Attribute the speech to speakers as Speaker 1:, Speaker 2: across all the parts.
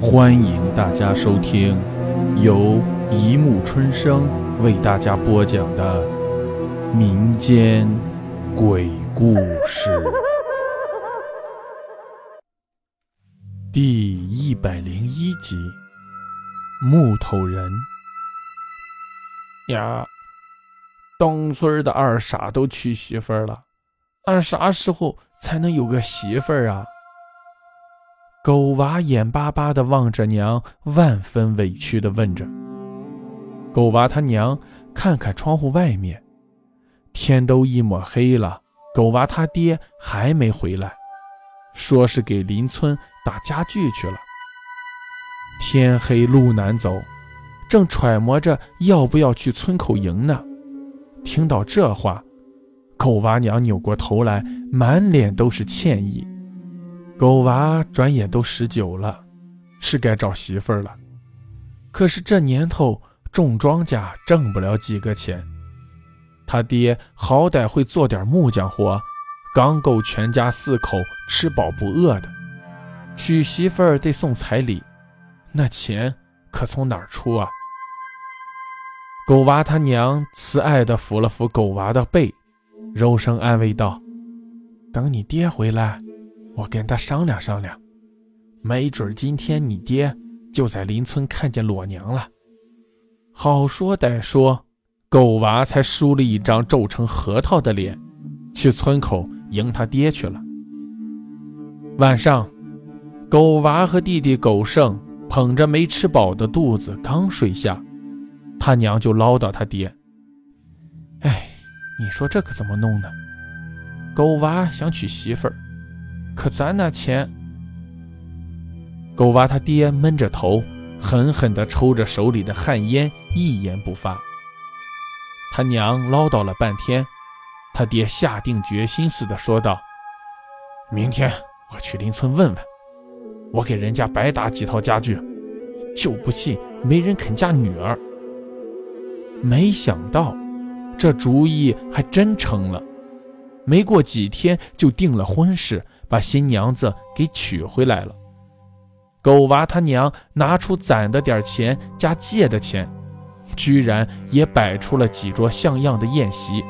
Speaker 1: 欢迎大家收听由一木春生为大家播讲的民间鬼故事第一百零一集《木头人》呀。东村的二傻都娶媳妇了，俺啥时候才能有个媳妇儿啊？狗娃眼巴巴地望着娘，万分委屈地问着。狗娃他娘看看窗户外面，天都一抹黑了，狗娃他爹还没回来，说是给邻村打家具去了。天黑路难走，正揣摩着要不要去村口迎呢。听到这话，狗娃娘扭过头来，满脸都是歉意。狗娃转眼都十九了，是该找媳妇儿了。可是这年头种庄稼挣不了几个钱，他爹好歹会做点木匠活，刚够全家四口吃饱不饿的。娶媳妇儿得送彩礼，那钱可从哪儿出啊？狗娃他娘慈爱地抚了抚狗娃的背，柔声安慰道：“等你爹回来，我跟他商量商量，没准今天你爹就在邻村看见裸娘了。”好说歹说，狗娃才梳了一张皱成核桃的脸，去村口迎他爹去了。晚上，狗娃和弟弟狗剩捧着没吃饱的肚子刚睡下。他娘就唠叨他爹：“哎，你说这可怎么弄呢？狗娃想娶媳妇儿，可咱那钱……”狗娃他爹闷着头，狠狠地抽着手里的旱烟，一言不发。他娘唠叨了半天，他爹下定决心似的说道：“明天我去邻村问问，我给人家白打几套家具，就不信没人肯嫁女儿。”没想到，这主意还真成了。没过几天就定了婚事，把新娘子给娶回来了。狗娃他娘拿出攒的点钱加借的钱，居然也摆出了几桌像样的宴席。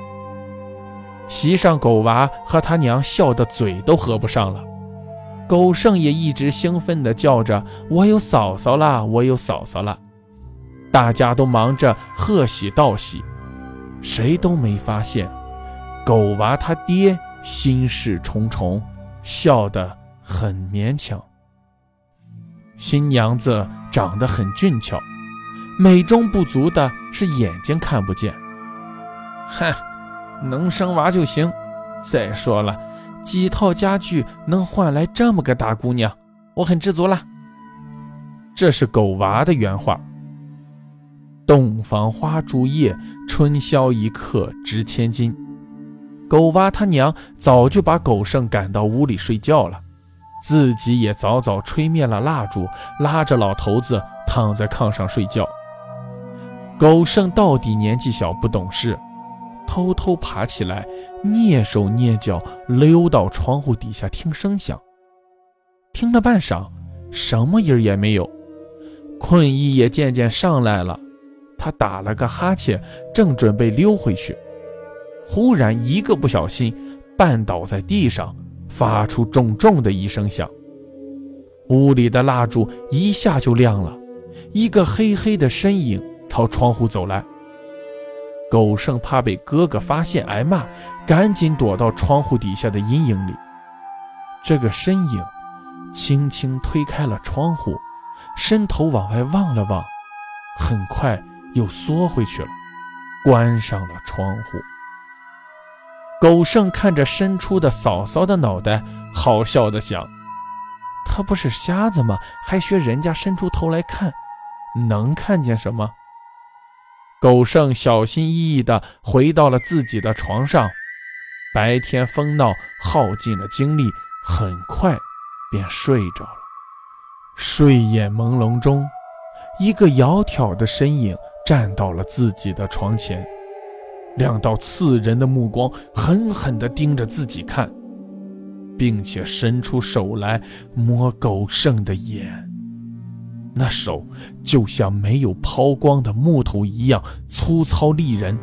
Speaker 1: 席上，狗娃和他娘笑得嘴都合不上了。狗剩也一直兴奋地叫着：“我有嫂嫂啦，我有嫂嫂了。”大家都忙着贺喜道喜，谁都没发现狗娃他爹心事重重，笑得很勉强。新娘子长得很俊俏，美中不足的是眼睛看不见。哼，能生娃就行。再说了，几套家具能换来这么个大姑娘，我很知足了。这是狗娃的原话。洞房花烛夜，春宵一刻值千金。狗娃他娘早就把狗剩赶到屋里睡觉了，自己也早早吹灭了蜡烛，拉着老头子躺在炕上睡觉。狗剩到底年纪小不懂事，偷偷爬起来，蹑手蹑脚溜到窗户底下听声响。听了半晌，什么音也没有，困意也渐渐上来了。他打了个哈欠，正准备溜回去，忽然一个不小心绊倒在地上，发出重重的一声响。屋里的蜡烛一下就亮了，一个黑黑的身影朝窗户走来。狗剩怕被哥哥发现挨骂，赶紧躲到窗户底下的阴影里。这个身影轻轻推开了窗户，伸头往外望了望，很快。又缩回去了，关上了窗户。狗剩看着伸出的嫂嫂的脑袋，好笑的想：“他不是瞎子吗？还学人家伸出头来看，能看见什么？”狗剩小心翼翼地回到了自己的床上。白天疯闹耗尽了精力，很快便睡着了。睡眼朦胧中，一个窈窕的身影。站到了自己的床前，两道刺人的目光狠狠地盯着自己看，并且伸出手来摸狗剩的眼。那手就像没有抛光的木头一样粗糙利人。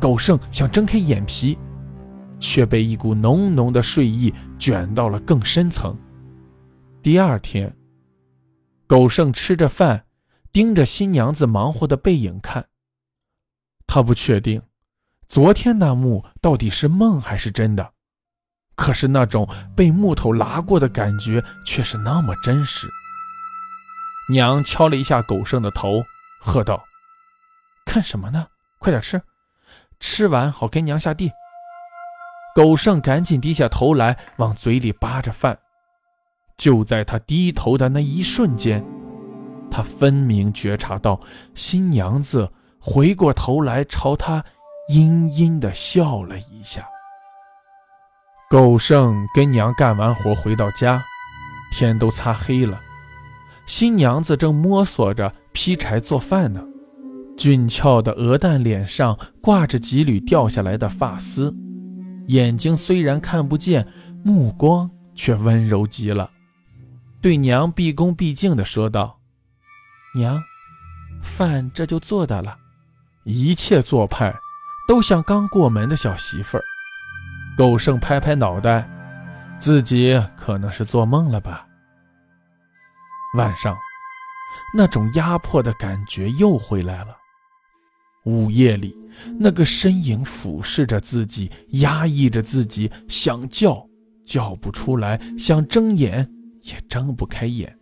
Speaker 1: 狗剩想睁开眼皮，却被一股浓浓的睡意卷到了更深层。第二天，狗剩吃着饭，盯着新娘子忙活的背影看。他不确定，昨天那幕到底是梦还是真的，可是那种被木头拉过的感觉却是那么真实。娘敲了一下狗剩的头，喝道：“看什么呢？快点吃，吃完好给娘下地。”狗剩赶紧低下头来，往嘴里扒着饭。就在他低头的那一瞬间，他分明觉察到新娘子回过头来朝他阴阴的笑了一下。狗剩跟娘干完活回到家，天都擦黑了。新娘子正摸索着劈柴做饭呢，俊俏的鹅蛋脸上挂着几缕掉下来的发丝，眼睛虽然看不见，目光却温柔极了，对娘毕恭毕敬地说道：“娘，饭这就做的了，一切做派都像刚过门的小媳妇儿。”狗剩拍拍脑袋，自己可能是做梦了吧。晚上，那种压迫的感觉又回来了。午夜里，那个身影俯视着自己，压抑着自己，想叫叫不出来，想睁眼也睁不开眼。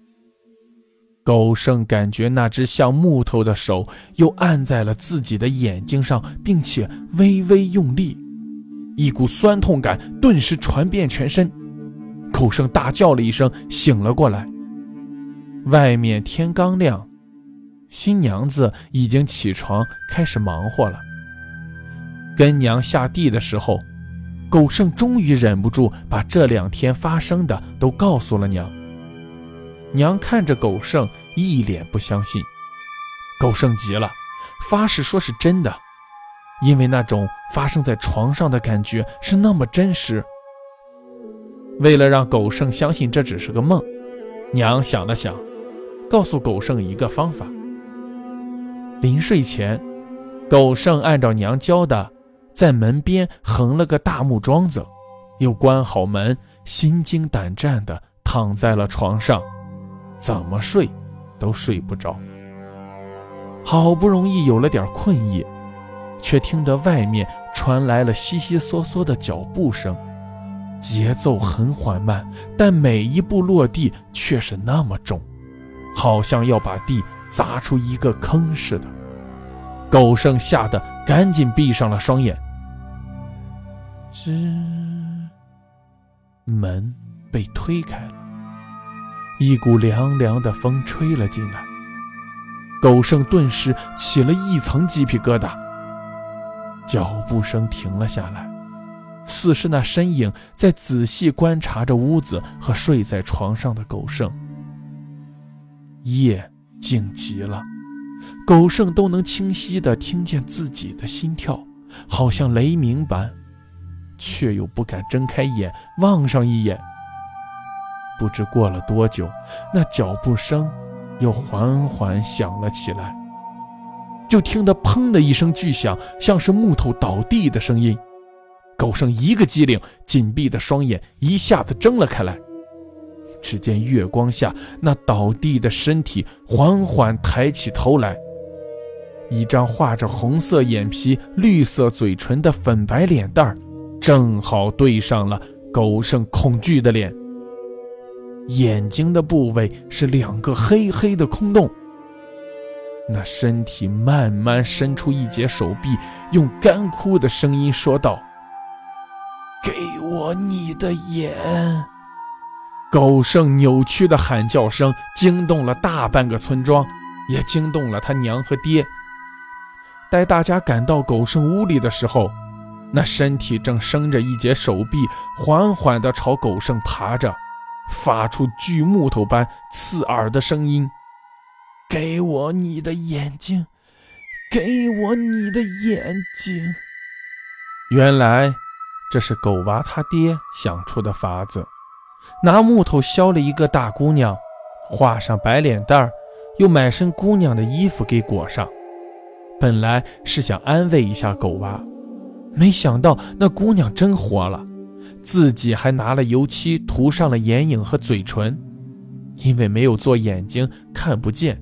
Speaker 1: 狗剩感觉那只像木头的手又按在了自己的眼睛上，并且微微用力，一股酸痛感顿时传遍全身。狗剩大叫了一声，醒了过来。外面天刚亮，新娘子已经起床开始忙活了。跟娘下地的时候，狗剩终于忍不住把这两天发生的都告诉了娘。娘看着狗剩，一脸不相信。狗剩急了，发誓说是真的，因为那种发生在床上的感觉是那么真实。为了让狗剩相信这只是个梦，娘想了想。告诉狗剩一个方法。临睡前，狗剩按照娘教的，在门边横了个大木桩子，又关好门，心惊胆战地躺在了床上，怎么睡都睡不着。好不容易有了点困意，却听得外面传来了悉悉嗦嗦的脚步声，节奏很缓慢，但每一步落地却是那么重。好像要把地砸出一个坑似的，狗剩吓得赶紧闭上了双眼。吱，门被推开了，一股凉凉的风吹了进来，狗剩顿时起了一层鸡皮疙瘩。脚步声停了下来，似是那身影在仔细观察着屋子和睡在床上的狗剩。夜静极了，狗剩都能清晰地听见自己的心跳，好像雷鸣般，却又不敢睁开眼望上一眼。不知过了多久，那脚步声又缓缓响了起来，就听得“砰”的一声巨响，像是木头倒地的声音。狗剩一个机灵，紧闭的双眼一下子睁了开来。只见月光下，那倒地的身体缓缓抬起头来，一张画着红色眼皮、绿色嘴唇的粉白脸蛋儿，正好对上了狗剩恐惧的脸。眼睛的部位是两个黑黑的空洞。那身体慢慢伸出一截手臂，用干枯的声音说道：“给我你的眼。”狗剩扭曲的喊叫声惊动了大半个村庄，也惊动了他娘和爹。待大家赶到狗剩屋里的时候，那身体正伸着一截手臂，缓缓地朝狗剩爬着，发出锯木头般刺耳的声音：“给我你的眼睛，给我你的眼睛。”原来，这是狗娃他爹想出的法子。拿木头削了一个大姑娘，画上白脸蛋儿，又买身姑娘的衣服给裹上。本来是想安慰一下狗娃，没想到那姑娘真活了，自己还拿了油漆涂上了眼影和嘴唇，因为没有做眼睛看不见，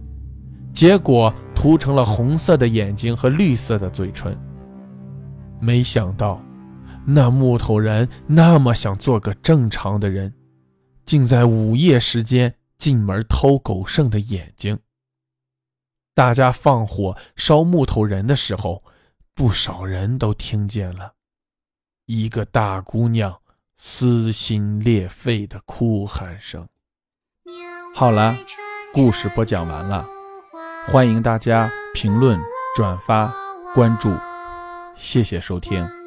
Speaker 1: 结果涂成了红色的眼睛和绿色的嘴唇。没想到，那木头人那么想做个正常的人，竟在午夜时间进门偷狗剩的眼睛。大家放火烧木头人的时候，不少人都听见了一个大姑娘撕心裂肺的哭喊声。好了，故事播讲完了，欢迎大家评论、转发、关注。谢谢收听。